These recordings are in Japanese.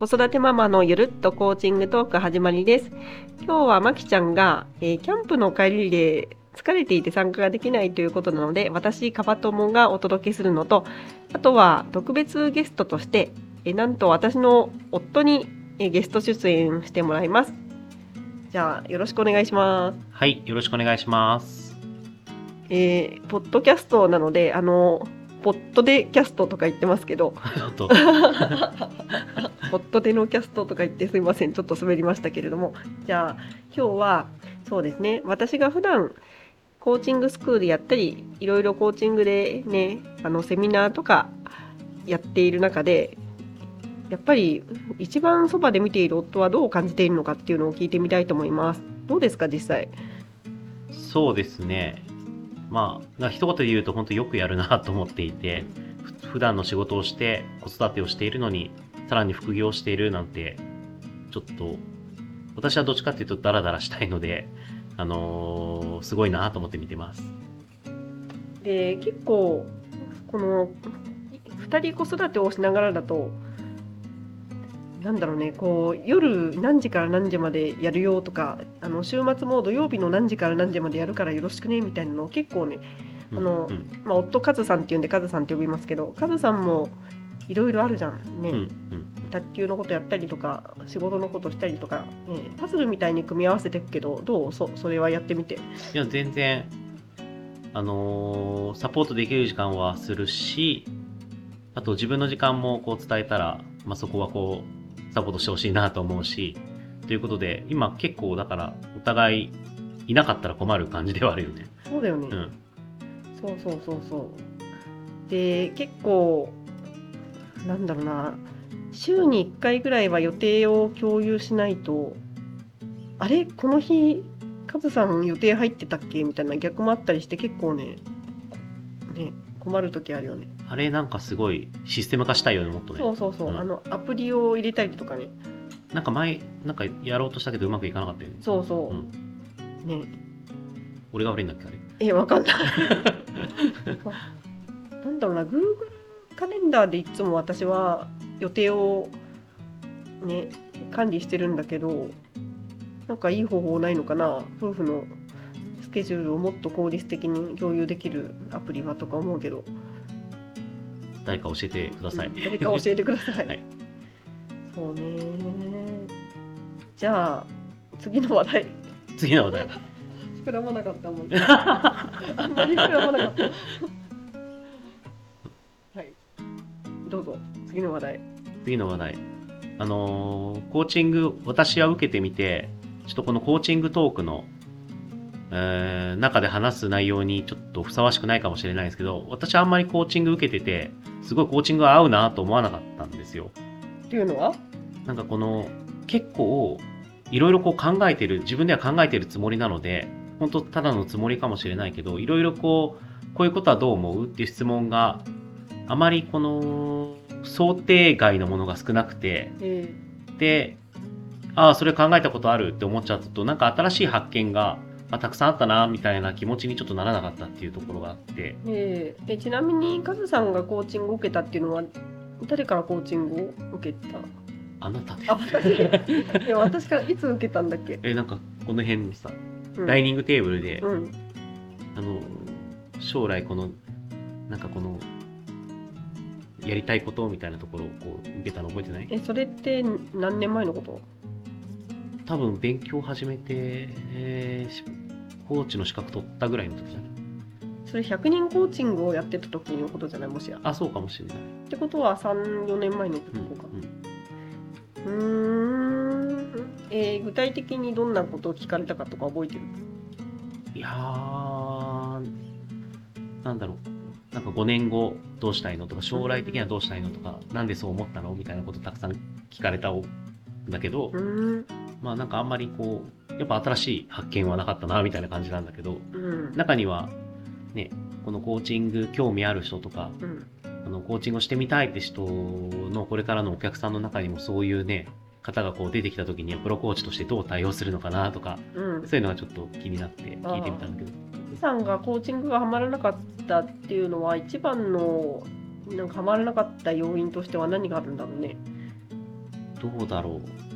子育てママのゆるっとコーチングトーク始まりです。今日はまきちゃんが、えーキャンプの帰りで疲れていて参加ができないということなので、私、カバ友がお届けするのと、あとは特別ゲストとして、えーなんと私の夫に、えーゲスト出演してもらいます。じゃあ、よろしくお願いします。はい、よろしくお願いします。えーポッドキャストなので、あの、ポッドでキャストとか言ってますけど、ちょっと、ポットでのキャストとか言ってすいません。ちょっと滑りましたけれども。じゃあ、今日は、そうですね。私が普段、コーチングスクールやったり、いろいろコーチングでね、あの、セミナーとかやっている中で、やっぱり一番そばで見ている夫はどう感じているのかっていうのを聞いてみたいと思います。どうですか、実際？そうですね。まあ、な一言で言うと本当よくやるなと思っていて、普段の仕事をして子育てをしているのに、さらに副業をしているなんて、ちょっと、私はどっちかっていうとダラダラしたいので、あのーすごいなと思って見てます。で結構この2人子育てをしながらだとなんだろうねこう夜何時から何時までやるよとかあの週末も土曜日の何時から何時までやるからよろしくねみたいなのを結構ね、うんあのうん、まあ、夫カズさんっていうんでカズさんって呼びますけどカズさんもいろいろあるじゃんね、うん、うん。卓球のことやったりとか仕事のことしたりとか、ね、パズルみたいに組み合わせていくけどどう？そそれはやってみて。いや、全然、あのーサポートできる時間はするし、あと自分の時間もこう伝えたら、まあ、そこはこう、サポートしてほしいなと思うし、ということで、今結構だから、お互いいなかったら困る感じではあるよね。そうだよね、うん。そうそうそうそう。で、結構、なんだろうな、週に1回ぐらいは予定を共有しないと、あれ、この日、カズさん予定入ってたっけ？みたいな逆もあったりして、結構ね、ね、困る時あるよね。あれなんかすごいシステム化したいよね、もっとね。そうそうそう、うんあの、アプリを入れたりとかね。なんか前、なんかやろうとしたけどうまくいかなかったよね。そうそうう。ん。ね、俺が悪いんだっけ、あれ？え、わかんない。なんだろうな、Google カレンダーでいつも私は予定をね、管理してるんだけど、なんかいい方法ないのかな、夫婦のスケジュールをもっと効率的に共有できるアプリはとか思うけど、誰か教えてください。誰か教えてください。はいそうね。じゃあ、次の話題。次の話題。膨らまなかったもんね。あんまり膨らまなかった。どうぞ、次の話題。次の話題。あのーコーチング、私は受けてみて、ちょっとこのコーチングトークの、えー中で話す内容にちょっとふさわしくないかもしれないですけど、私はあんまりコーチング受けてて、すごいコーチングが合うなと思わなかったんですよ。っていうのは？なんかこの、結構、いろいろこう考えてる、自分では考えてるつもりなので、本当ただのつもりかもしれないけど、いろいろこう、こういうことはどう思う？っていう質問があまりこの想定外のものが少なくて、えで、ああ、それ考えたことあるって思っちゃうと、なんか新しい発見が、まあ、たくさんあったな、みたいな気持ちにちょっとならなかったっていうところがあって、ーえ。ーでちなみにカズさんがコーチングを受けたっていうのは誰からコーチングを受けた？あなた。であ私。いや私からいつ受けたんだっけ、え、なんかこの辺のさ、うん、ダイニングテーブルで、うん。あの、将来この、なんかこの、やりたいことみたいなところをこう受けたの覚えてない？えそれって何年前のこと？多分勉強始めて、えーしコーチの資格取ったぐらいの時じゃない？それ100人コーチングをやってた時のことじゃない？もしや。あ、そうかもしれない。ってことは34年前のことうんかうん。うーん、えー具体的にどんなことを聞かれたかとか覚えてる？いやー、なんだろう。なんか5年後どうしたいのとか、将来的にはどうしたいのとか、なんでそう思ったのみたいなことたくさん聞かれたんだけどう、ーん。まあなんかあんまりこう、やっぱ新しい発見はなかったな、みたいな感じなんだけど、うん。中には、ね、このコーチング興味ある人とか、うん。あのコーチングをしてみたいって人のこれからのお客さんの中にもそういうね、方がこう出てきた時にはプロコーチとしてどう対応するのかなとか、うん。そういうのがちょっと気になって聞いてみたんだけど。さんがコーチングがハマらなかったっていうのは一番のなんかハマらなかった要因としては何があるんだろうね。どうだろう。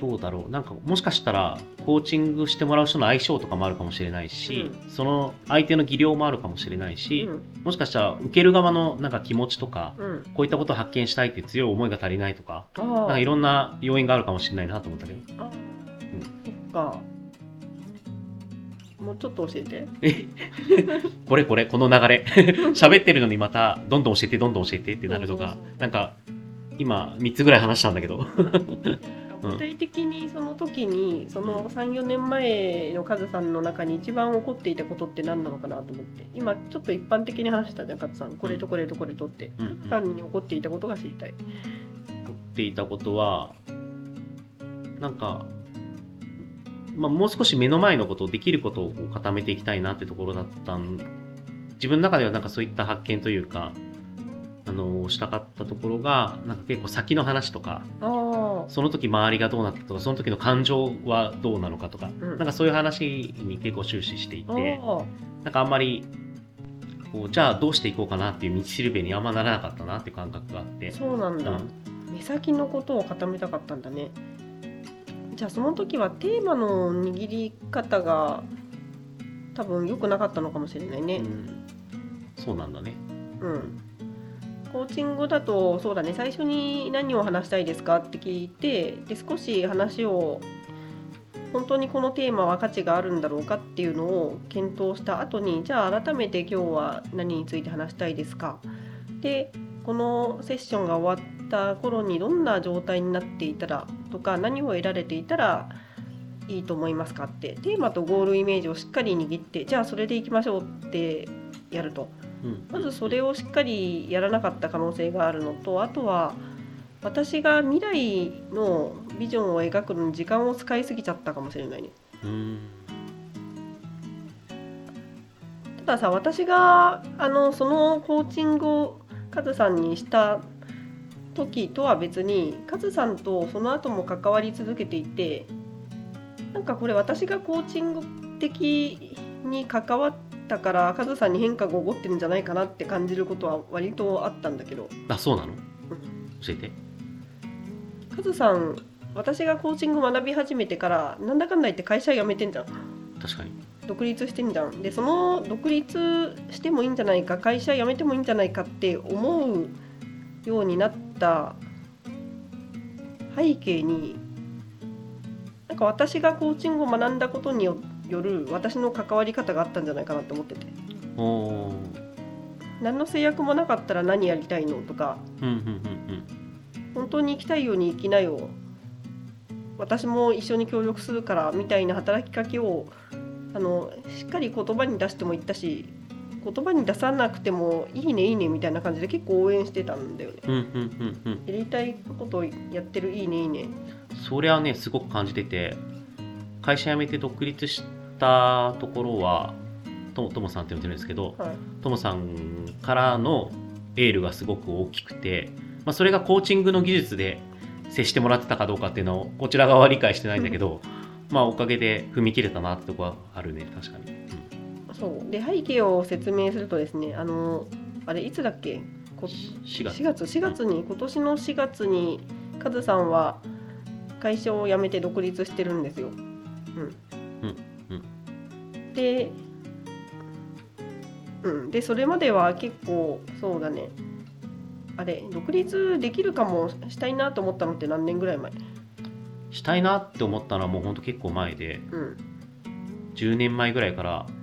どうだろう。なんか、もしかしたら、コーチングしてもらう人の相性とかもあるかもしれないし、うその相手の技量もあるかもしれないし、うんもしかしたら受ける側のなんか気持ちとか、うんこういったことを発見したいっていう強い思いが足りないとか、なんかいろんな要因があるかもしれないなと思ったけど。あそっかもうちょっと教えて。え？これこれ、この流れ。喋ってるのにまた、どんどん教えて、どんどん教えてってなるとかそうなんか、今、3つぐらい話したんだけど。う ん具体的にその時にその34年前のカズさんの中に一番起こっていたことって何なのかなと思って。今ちょっと一般的に話したじゃんカズさん。これとこれとこれとって。うんうん。カズさんに起こっていたことが知りたい。っていたことは、なんか、まあ、もう少し目の前のことをできることを固めていきたいなってところだったん自分の中ではなんかそういった発見というか、あの、したかったところが、なんか結構先の話とか、あその時周りがどうなったとか、その時の感情はどうなのかとか、うん。なんかそういう話に結構終始していあて、なんかあんまり、こう、じゃあどうしていこうかなっていう道しるべにあんまならなかったなっていう感覚があって。そうなんだ、うん。目先のことを固めたかったんだねじゃあその時はテーマの握り方が多分良くなかったのかもしれないね。うん。そうなんだね。うん、コーチングだとそうだね。最初に何を話したいですかって聞いてで少し話を本当にこのテーマは価値があるんだろうかっていうのを検討した後にじゃあ改めて今日は何について話したいですか。でこのセッションが終わった頃にどんな状態になっていたらとか何を得られていたらいいと思いますかってテーマとゴールイメージをしっかり握ってじゃあそれでいきましょうってやると。うん。まずそれをしっかりやらなかった可能性があるのとあとは私が未来のビジョンを描くのに時間を使いすぎちゃったかもしれないね。うん。たださ私があのそのコーチングをカズさんにした時とは別にカズさんとその後も関わり続けていてなんかこれ私がコーチング的に関わったからカズさんに変化が起こってるんじゃないかなって感じることは割とあったんだけど。あ、そうなの？教えて。カズさん私がコーチング学び始めてからなんだかんだ言って会社辞めてんじゃん。確かに。独立してんじゃん。でその独立してもいいんじゃないか会社辞めてもいいんじゃないかって思うようになった背景になんか私がコーチングを学んだことによる私の関わり方があったんじゃないかなって思ってて。何の制約もなかったら何やりたいのとか。うんうんうん本当に生きたいように生きなよ。私も一緒に協力するからみたいな働きかけをあのしっかり言葉に出しても言ったし言葉に出さなくてもいいねいいねみたいな感じで結構応援してたんだよね。うん。うんうんうん。うん。やりたいことをやってるいいねいいね。それはね、すごく感じてて、会社辞めて独立したところは、ともともさんって呼んでるんですけど、はい。ともさんからのエールがすごく大きくて、まあ、それがコーチングの技術で接してもらってたかどうかっていうのをこちら側は理解してないんだけど、まあおかげで踏み切れたなってとこはあるね確かに、そう。で背景を説明するとですねあのあれいつだっけ？こ4月。4月。4月に今年の4月にカズさんは会社を辞めて独立してるんですよ。うん。うんで,、うん、でそれまでは結構そうだね。あれ独立できるかもしたいなと思ったのって何年ぐらい前？したいなって思ったのはもうほんと結構前で。うん。10年前ぐらいからうん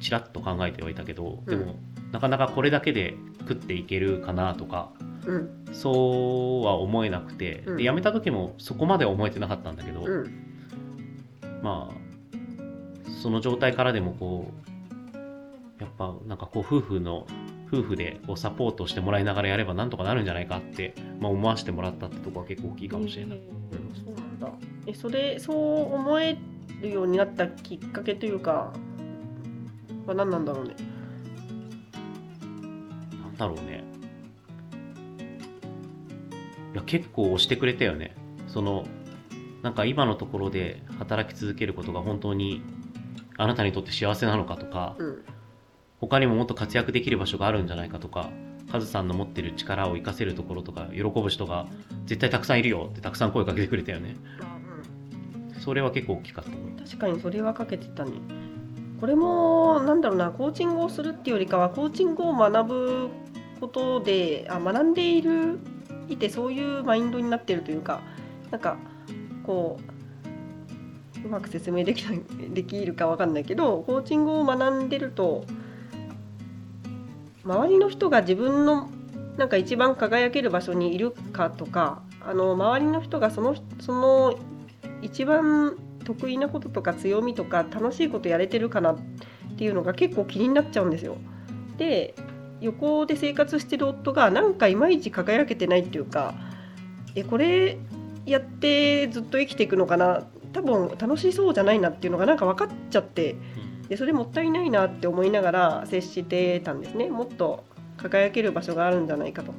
ちらっと考えてはいたけど、うん。でもなかなかこれだけで食っていけるかなとかうん。そうは思えなくて、うん。で辞めた時もそこまでは思えてなかったんだけど、うん。まあその状態からでもこうやっぱなんかこう夫婦の夫婦でこうサポートしてもらいながらやればなんとかなるんじゃないかって、まあ、思わせてもらったってとこは結構大きいかもしれない。えーそうなんだ。えそれそう思えるようになったきっかけというかは何なんだろうね。なんだろうね。いや結構押してくれたよね。そのなんか今のところで働き続けることが本当にあなたにとって幸せなのかとかうん。他にももっと活躍できる場所があるんじゃないかとかカズさんの持ってる力を活かせるところとか喜ぶ人が絶対たくさんいるよってたくさん声かけてくれたよね。それは結構大きかった。確かにそれはかけてたねこれもなんだろうなコーチングをするっていうよりかはコーチングを学ぶことであ学んでいるいてそういうマインドになってるというかなんかこううまく説明できないできるかわかんないけどコーチングを学んでると周りの人が自分のなんか一番輝ける場所にいるかとかあの周りの人がそのその一番得意なこととか強みとか楽しいことやれてるかなっていうのが結構気になっちゃうんですよ。で横で生活してる夫がなんかいまいち輝けてないっていうかえこれやってずっと生きていくのかな？多分楽しそうじゃないなっていうのがなんか分かっちゃってでそれもったいないなって思いながら接してたんですねもっと輝ける場所があるんじゃないかと。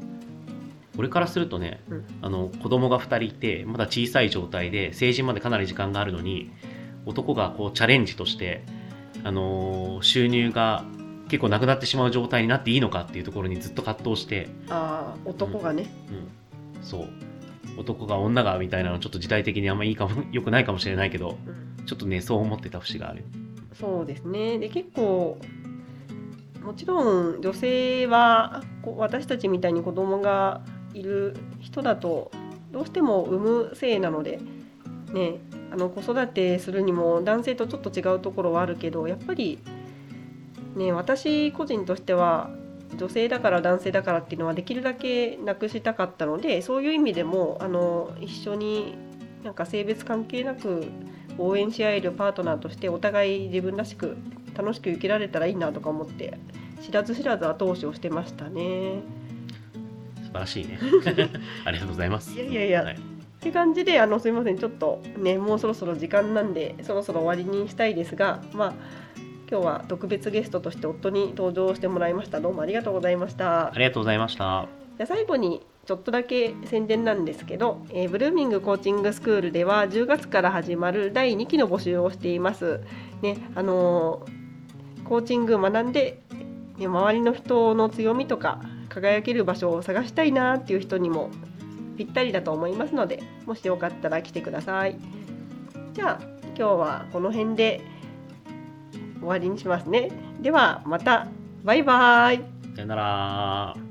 俺からするとね、うん。あの子供が2人いてまだ小さい状態で成人までかなり時間があるのに男がこうチャレンジとして、あのー収入が結構なくなってしまう状態になっていいのかっていうところにずっと葛藤して、ああ男がね、うん、そう。男が女がみたいなのちょっと時代的にあんまいいかも良くないかもしれないけどうん。ちょっとねそう思ってた節がある。そうですね。で結構もちろん女性はこう私たちみたいに子供がいる人だとどうしても産むせいなので、ね、あの子育てするにも男性とちょっと違うところはあるけどやっぱり、ね、私個人としては女性だから男性だからっていうのはできるだけなくしたかったのでそういう意味でもあの一緒になんか性別関係なく応援し合えるパートナーとしてお互い自分らしく楽しく生きられたらいいなとか思って知らず知らず後押しをしてましたね。素晴らしいね。ありがとうございます。いやいやいや。はい。って感じであのすいません。ちょっとねもうそろそろ時間なんでそろそろ終わりにしたいですがまあ今日は特別ゲストとして夫に登場してもらいました。どうもありがとうございました。ありがとうございました。じゃあ最後にちょっとだけ宣伝なんですけど、えーブルーミングコーチングスクールでは10月から始まる第2期の募集をしています。ね、あのーコーチング学んで、ね、周りの人の強みとか輝ける場所を探したいなっていう人にもぴったりだと思いますので、もしよかったら来てください。じゃあ今日はこの辺で終わりにしますね。ではまたバイバイ。さよなら